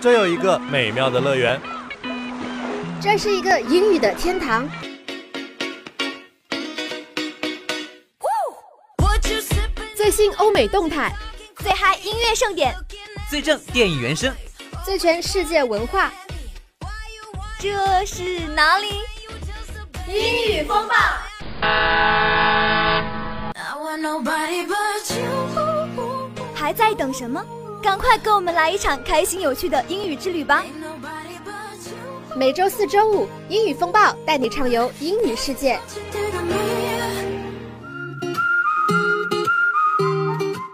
这有一个美妙的乐园，这是一个英语的天堂。最新欧美动态，最嗨音乐盛典，最正电影原声，最全世界文化。这是哪里？英语风暴。还在等什么？赶快跟我们来一场开心有趣的英语之旅吧！每周四、周五，英语风暴带你畅游英语世界。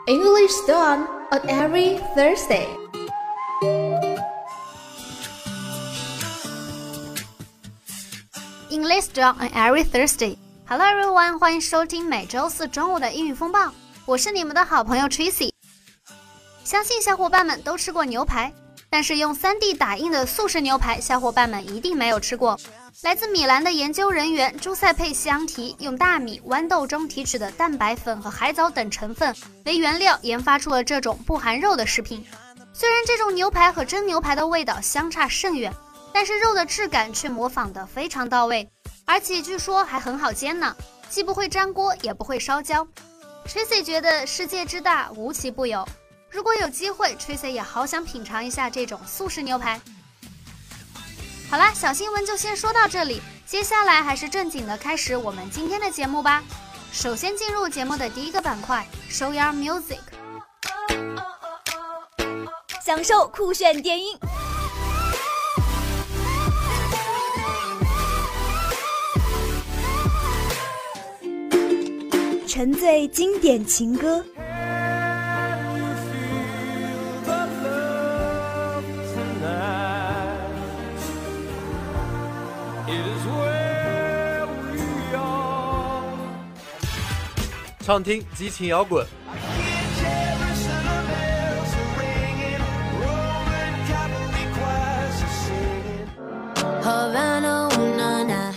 English Dawn on every Thursday. English Dawn on every Thursday. Hello everyone，欢迎收听每周四中午的英语风暴，我是你们的好朋友 Tracy。相信小伙伴们都吃过牛排，但是用 3D 打印的速食牛排，小伙伴们一定没有吃过。来自米兰的研究人员朱塞佩·西昂提用大米、豌豆中提取的蛋白粉和海藻等成分为原料，研发出了这种不含肉的食品。虽然这种牛排和真牛排的味道相差甚远，但是肉的质感却模仿得非常到位，而且据说还很好煎呢，既不会粘锅，也不会烧焦。Tracy 觉得世界之大，无奇不有。如果有机会，Tracy 也好想品尝一下这种速食牛排。好啦，小新闻就先说到这里，接下来还是正经的开始我们今天的节目吧。首先进入节目的第一个板块，Show Your Music，享受酷炫电音，沉醉经典情歌。畅听激情摇滚，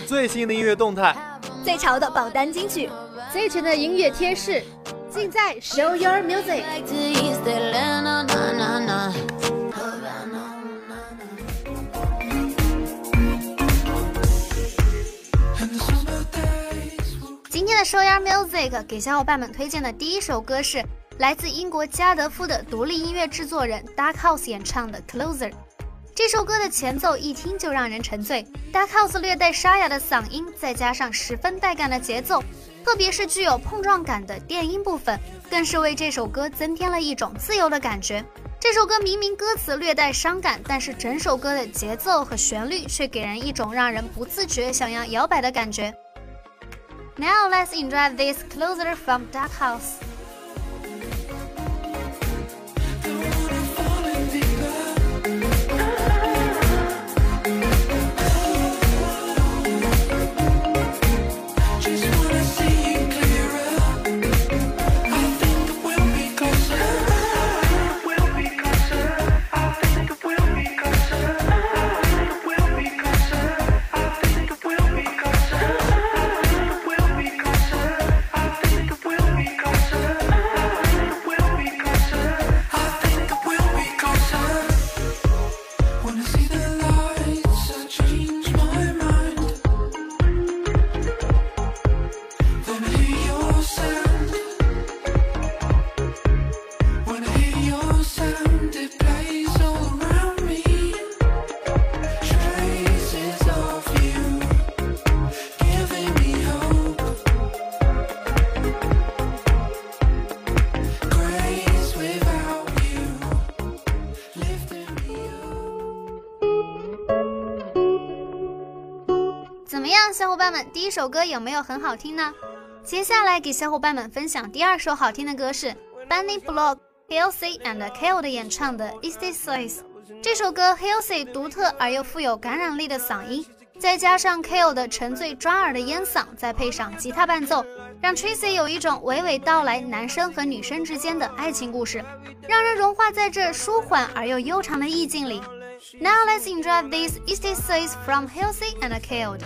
最新的音乐动态，最潮的榜单金曲，最全的音乐贴士，尽在 Show Your Music。今天的 Show Your Music 给小伙伴们推荐的第一首歌是来自英国加德夫的独立音乐制作人 Dark House 演唱的 Closer。这首歌的前奏一听就让人沉醉，Dark House 略带沙哑的嗓音，再加上十分带感的节奏，特别是具有碰撞感的电音部分，更是为这首歌增添了一种自由的感觉。这首歌明明歌词略带伤感，但是整首歌的节奏和旋律却给人一种让人不自觉想要摇摆的感觉。Now let's enjoy this closer from Dark House. 伙伴们，第一首歌有没有很好听呢？接下来给小伙伴们分享第二首好听的歌是 Bunny Block、Halsey and Kale 的演唱的 Is This Size。这首歌 Halsey 独特而又富有感染力的嗓音，再加上 Kale 的沉醉抓耳的烟嗓，再配上吉他伴奏，让 Tracy 有一种娓娓道来男生和女生之间的爱情故事，让人融化在这舒缓而又悠长的意境里。Now let's enjoy this Is This Size from Halsey and Kale。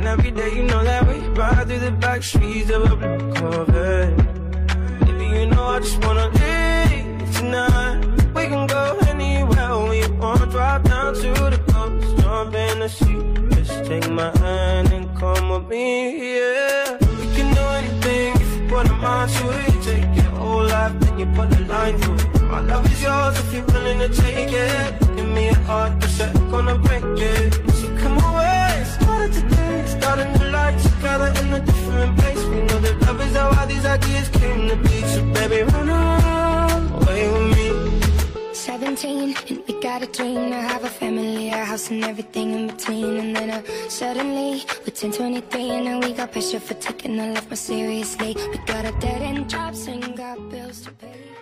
And every day you know that we ride through the back streets of a blue Corvette Baby, you know I just wanna leave tonight. We can go anywhere we want. Drive down to the coast, jump in the sea. Just take my hand and come with me, yeah. We can do anything if you put a mind to it. You take your whole life, then you put a line through it. My love is yours if you're willing to take it. Give me a heart that's gonna break it. Life together in a different place. We know that love is how all these ideas came to be. So baby, run away with me. 17 and we got a dream to have a family, a house and everything in between. And then uh, suddenly we're 10, 23 and we got pressure for taking our life more seriously. We got a dead end jobs and got bills to pay.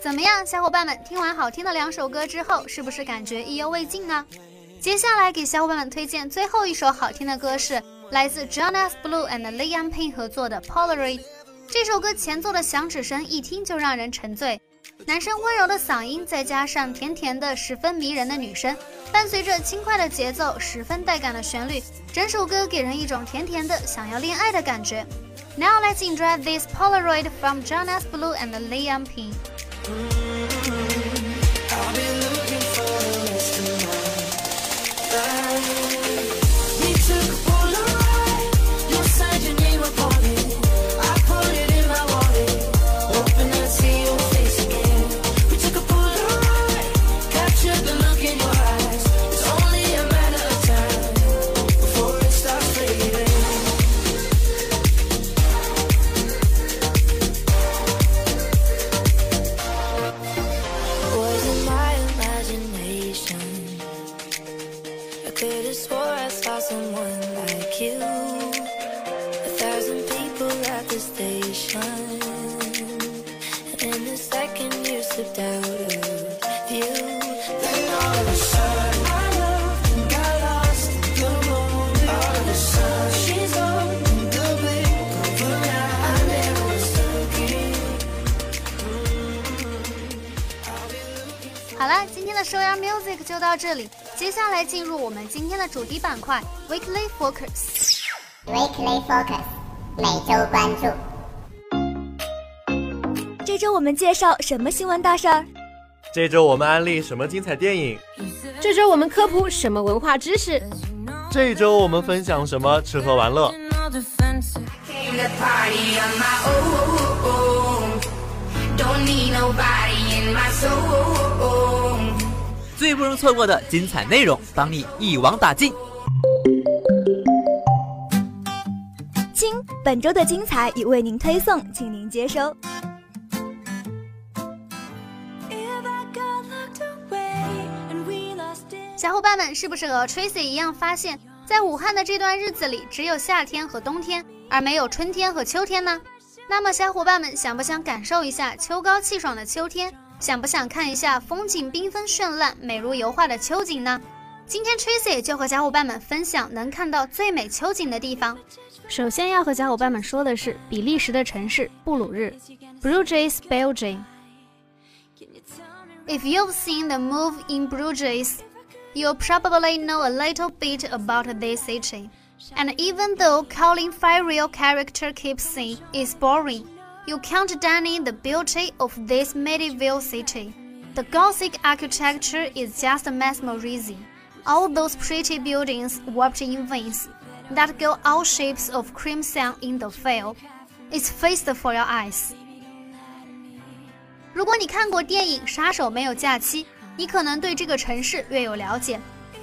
怎么样，小伙伴们？听完好听的两首歌之后，是不是感觉意犹未尽呢？接下来给小伙伴们推荐最后一首好听的歌，是来自 Jonas Blue and Liam Payne 合作的 Polaroid。这首歌前奏的响指声一听就让人沉醉，男生温柔的嗓音再加上甜甜的、十分迷人的女声，伴随着轻快的节奏、十分带感的旋律，整首歌给人一种甜甜的想要恋爱的感觉。Now let's enjoy this Polaroid from Jonas Blue and Liam Payne。了，今天的 Show Your Music 就到这里，接下来进入我们今天的主题板块 Weekly Focus。Weekly Focus 每周关注。这周我们介绍什么新闻大事儿？这周我们安利什么精彩电影？这周我们科普什么文化知识？这周我们分享什么吃喝玩乐. Don't need nobody in my soul. 最不容错过的精彩内容，帮你一网打尽。亲，本周的精彩已为您推送，请您接收。小伙伴们是不是和 Tracy 一样，发现，在武汉的这段日子里，只有夏天和冬天，而没有春天和秋天呢？那么，小伙伴们想不想感受一下秋高气爽的秋天？想不想看一下风景缤纷绚烂、美如油画的秋景呢？今天 Tracy 就和小伙伴们分享能看到最美秋景的地方。首先要和小伙伴们说的是比利时的城市布鲁日 （Bruges, Belgium）。If you've seen the move in Bruges, you'll probably know a little bit about this city. And even though Colin Farrell character keeps saying it's boring, you can't deny the beauty of this medieval city. The Gothic architecture is just mesmerizing. All those pretty buildings warped in veins that give all shapes of crimson in the veil. It's feast for your eyes. 如果你看过电影《杀手没有假期》，你可能对这个城市略有了解。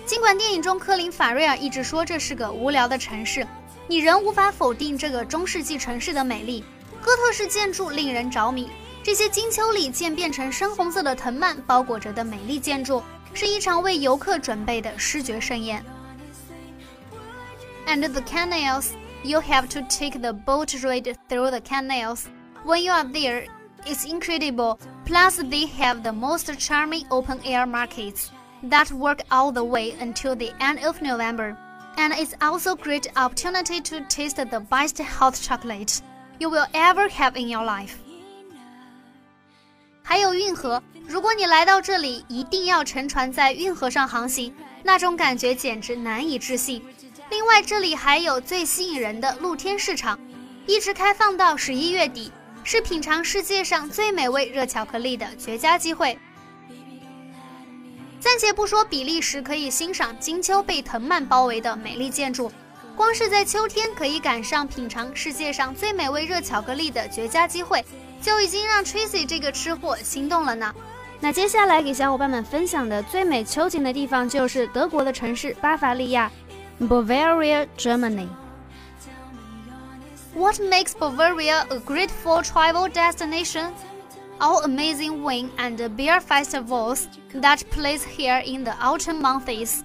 尽管电影中科林·法瑞尔一直说这是个无聊的城市，你仍无法否定这个中世纪城市的美丽。 哥特式建筑令人着迷，这些金秋里渐变成深红色的藤蔓包裹着的美丽建筑，是一场为游客准备的视觉盛宴。And the canals, you have to take the boat ride through the canals. When you are there, it's incredible. Plus, they have the most charming open air markets that work all the way until the end of November. And it's also a great opportunity to taste the best hot chocolate You will ever have in your life. 还有运河，如果你来到这里，一定要乘船在运河上航行，那种感觉简直难以置信。另外，这里还有最吸引人的露天市场，一直开放到十一月底，是品尝世界上最美味热巧克力的绝佳机会。暂且不说比利时可以欣赏金秋被藤蔓包围的美丽建筑，光是在秋天可以赶上品尝世界上最美味热巧克力的绝佳机会，就已经让 Tracy 这个吃货心动了呢。那接下来给小伙伴们分享的最美秋景的地方就是德国的城市巴伐利亚。Bavaria, Germany. What makes Bavaria a great fall travel destination? All amazing wine and beer festivals that place here in the autumn months.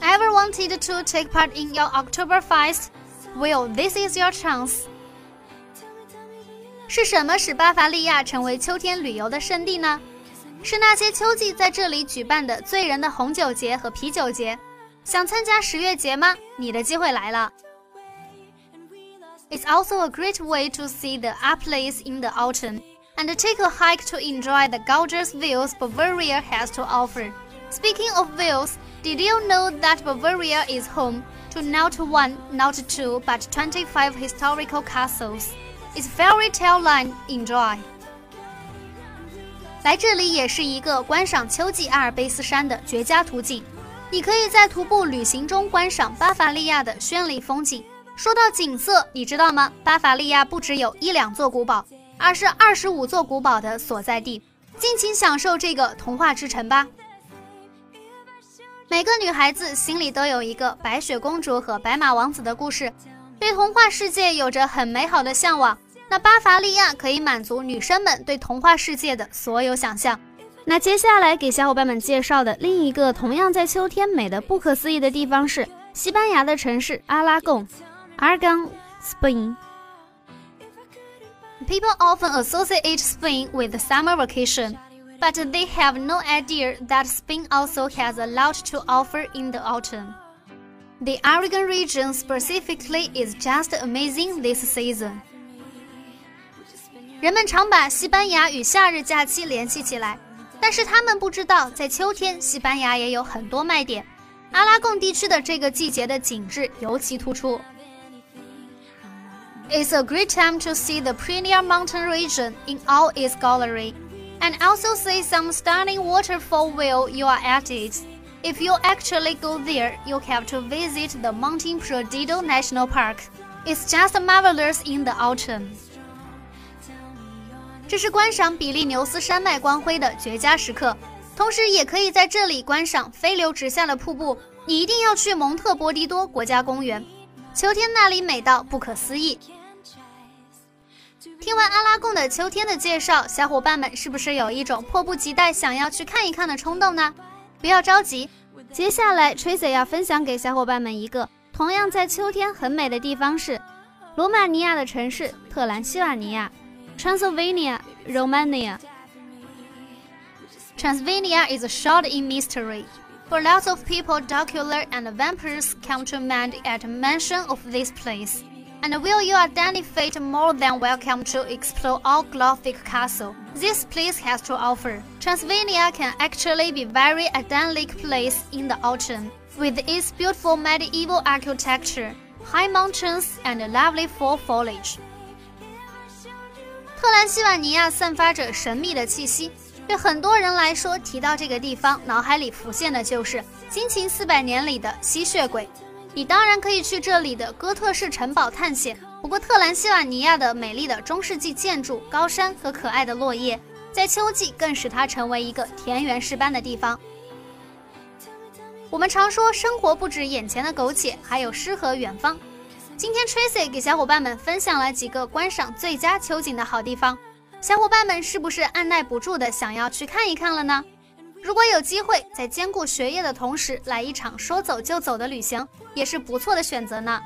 Ever wanted to take part in your Oktoberfest? Well, this is your chance. 是什么使巴伐利亚成为秋天旅游的圣地呢？是那些秋季在这里举办的醉人的红酒节和啤酒节。想参加十月节吗？你的机会来了。It's also a great way to see the Alps in the autumn and take a hike to enjoy the gorgeous views Bavaria has to offer. Speaking of views, did you know that Bavaria is home to not one, not two, but 25 historical castles? It's fairy tale land. Enjoy. 来这里也是一个观赏秋季阿尔卑斯山的绝佳途径。你可以在徒步旅行中观赏巴伐利亚的绚丽风景。说到景色，你知道吗？巴伐利亚不只有一两座古堡，而是二十五座古堡的所在地。尽情享受这个童话之城吧！每个女孩子心里都有一个白雪公主和白马王子的故事，对童话世界有着很美好的向往。那巴伐利亚可以满足女生们对童话世界的所有想象。那接下来给小伙伴们介绍的另一个同样在秋天美的不可思议的地方是西班牙的城市阿拉贡 a r g o n Spain）。People often associate Spain with summer vacation, but they have no idea that Spain also has a lot to offer in the autumn. The Aragon region specifically is just amazing this season. 人们常把西班牙与夏日假期联系起来。但是他们不知道，在秋天，西班牙也有很多卖点。阿拉贡地区的这个季节的景致尤其突出。It's a great time to see the Pirineo mountain region in all its glory, and also see some stunning waterfall while you are at it. If you actually go there, you have to visit the Monte Perdido National Park. It's just marvelous in the autumn. 这是观赏比利牛斯山脉光辉的绝佳时刻，同时也可以在这里观赏飞流直下的瀑布。你一定要去蒙特波迪多国家公园，秋天那里美到不可思议。 听完阿拉贡的秋天的介绍，小伙伴们是不是有一种迫不及待想要去看一看的冲动呢？不要着急，接下来崔姐要分享给小伙伴们一个同样在秋天很美的地方是罗马尼亚的城市特兰西瓦尼亚。Transylvania, Romania. Transylvania is a shot in mystery. For lots of people, Dracula and vampires come to mind at mention of this place. And will you identify more than welcome to explore all Gothic castle this place has to offer. Transylvania can actually be very idyllic place in the autumn, with its beautiful medieval architecture, high mountains, and lovely fall foliage. 特兰西瓦尼亚散发着神秘的气息，对很多人来说，提到这个地方，脑海里浮现的就是《惊情四百年》里的吸血鬼。 你当然可以去这里的哥特式城堡探险，不过特兰西瓦尼亚的美丽的中世纪建筑、高山和可爱的落叶，在秋季更使它成为一个田园诗般的地方。我们常说，生活不止眼前的苟且，还有诗和远方。今天 Tracy 给小伙伴们分享了几个观赏最佳秋景的好地方，小伙伴们是不是按耐不住的想要去看一看了呢？如果有机会在兼顾学业的同时来一场说走就走的旅行，也是不错的选择呢。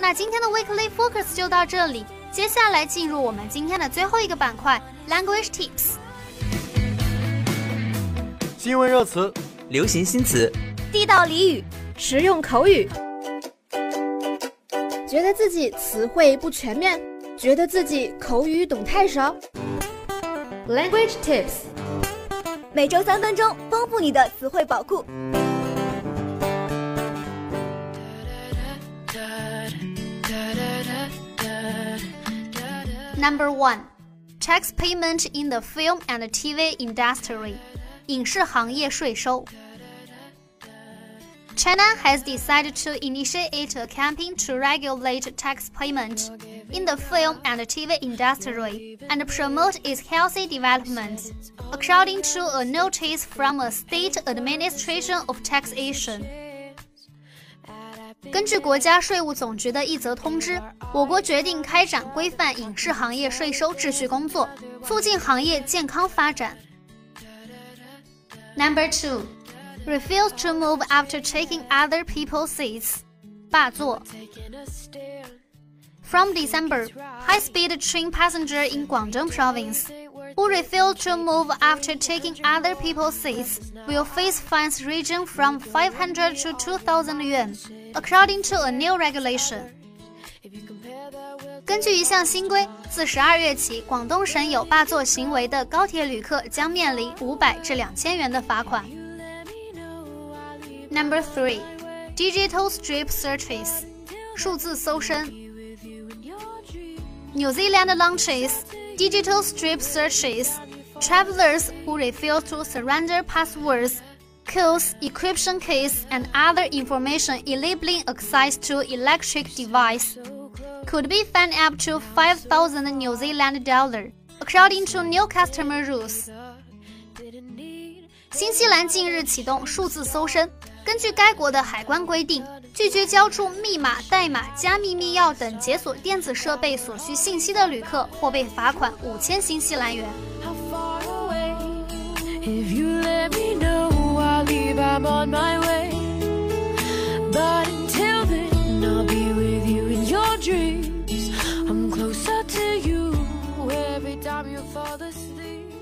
那今天的 Weekly Focus 就到这里。接下来进入我们今天的最后一个板块，Language Tips。新闻热词，流行新词，地道俚语，实用口语。觉得自己词汇不全面，觉得自己口语懂太少。Language tips，每周三分钟，丰富你的词汇宝库。Number one, tax payment in the film and TV industry. 影视行业税收。China has decided to initiate a campaign to regulate tax payment in the film and TV industry and promote its healthy development, according to a notice from a state administration of taxation. 根据国家税务总局的一则通知，我国决定开展规范影视行业税收秩序工作，促进行业健康发展。Number two, refuse to move after taking other people's seats. 霸座。From December, high-speed train passenger in Guangdong province who refuse to move after taking other people's seats will face fines ranging from 500 to 2,000 yuan, according to a new regulation. 根据一项新规，自十二月起，广东省有霸座行为的高铁旅客将面临五百至两千元的罚款。 Number three, digital strip searches，数字搜身。New Zealand launches digital strip searches. Travelers who refuse to surrender passwords, codes, encryption keys, and other information enabling access to electric device could be fined up to 5,000 New Zealand dollar, according to new customer rules. 新西兰近日启动数字搜身。 根据该国的海关规定，拒绝交出密码、代码、加密密钥等解锁电子设备所需信息的旅客，或被罚款五千新西兰元。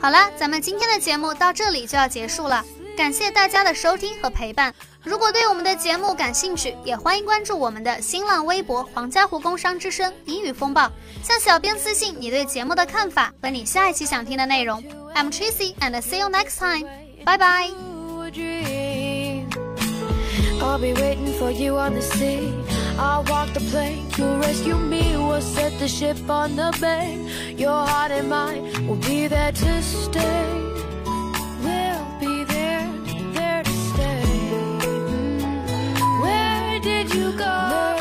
好了，咱们今天的节目到这里就要结束了，感谢大家的收听和陪伴。如果对我们的节目感兴趣，也欢迎关注我们的新浪微博“黄家湖工商之声英语风暴”，向小编私信你对节目的看法和你下一期想听的内容。I'm Tracy and see you next time. Bye bye. I'll be waiting for you on the sea. I'll walk the plank, you'll rescue me. We'll set the ship on the bay. Your heart and mine will be there to stay. go.